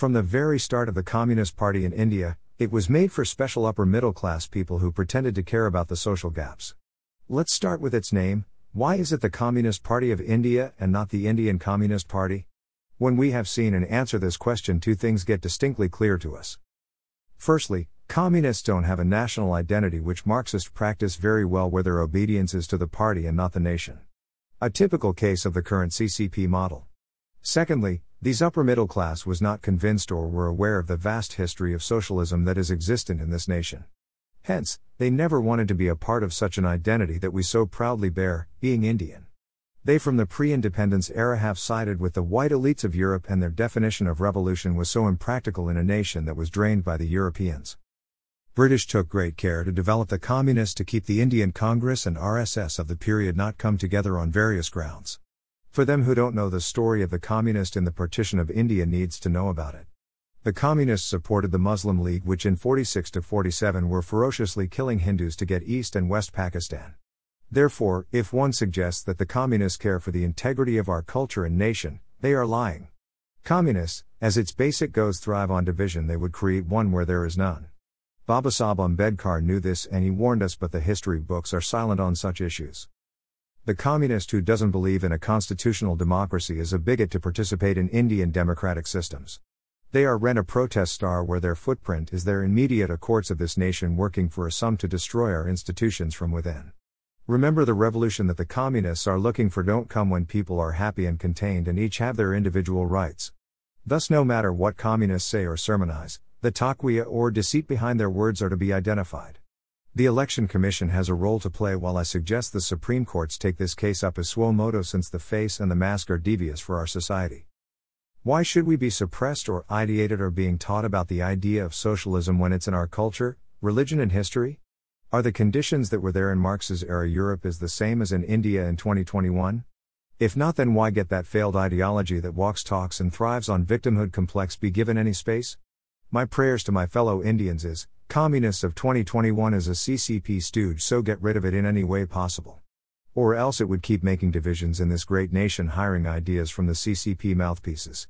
From the very start of the Communist Party in India, it was made for special upper middle class people who pretended to care about the social gaps. Let's start with its name. Why is it the Communist Party of India and not the Indian Communist Party? When we have seen and answer this question, two things get distinctly clear to us. Firstly, communists don't have a national identity, which Marxists practice very well, where their obedience is to the party and not the nation. A typical case of the current CCP model. Secondly, these upper middle class was not convinced or were aware of the vast history of socialism that is existent in this nation. Hence, they never wanted to be a part of such an identity that we so proudly bear, being Indian. They from the pre independence era have sided with the white elites of Europe, and their definition of revolution was so impractical in a nation that was drained by the Europeans. British took great care to develop the communists to keep the Indian Congress and RSS of the period not come together on various grounds. For them who don't know the story of the communist in the partition of India needs to know about it. The communists supported the Muslim League which in 46 to 47 were ferociously killing Hindus to get East and West Pakistan. Therefore, if one suggests that the communists care for the integrity of our culture and nation, they are lying. Communists, as its basic goes, thrive on division, they would create one where there is none. Babasaheb Ambedkar knew this and he warned us, but the history books are silent on such issues. The communist who doesn't believe in a constitutional democracy is a bigot to participate in Indian democratic systems. They are rent a protest star where their footprint is their immediate accords of this nation working for a sum to destroy our institutions from within. Remember the revolution that the communists are looking for don't come when people are happy and contained and each have their individual rights. Thus, no matter what communists say or sermonize, the taqiyya or deceit behind their words are to be identified. The Election Commission has a role to play while I suggest the Supreme Courts take this case up as suo moto since the face and the mask are devious for our society. Why should we be suppressed or ideated or being taught about the idea of socialism when it's in our culture, religion, and history? Are the conditions that were there in Marx's era Europe is the same as in India in 2021? If not, then why get that failed ideology that walks, talks, and thrives on victimhood complex be given any space? My prayers to my fellow Indians is communists of 2021 is a CCP stooge, so get rid of it in any way possible. Or else it would keep making divisions in this great nation, hiring ideas from the CCP mouthpieces.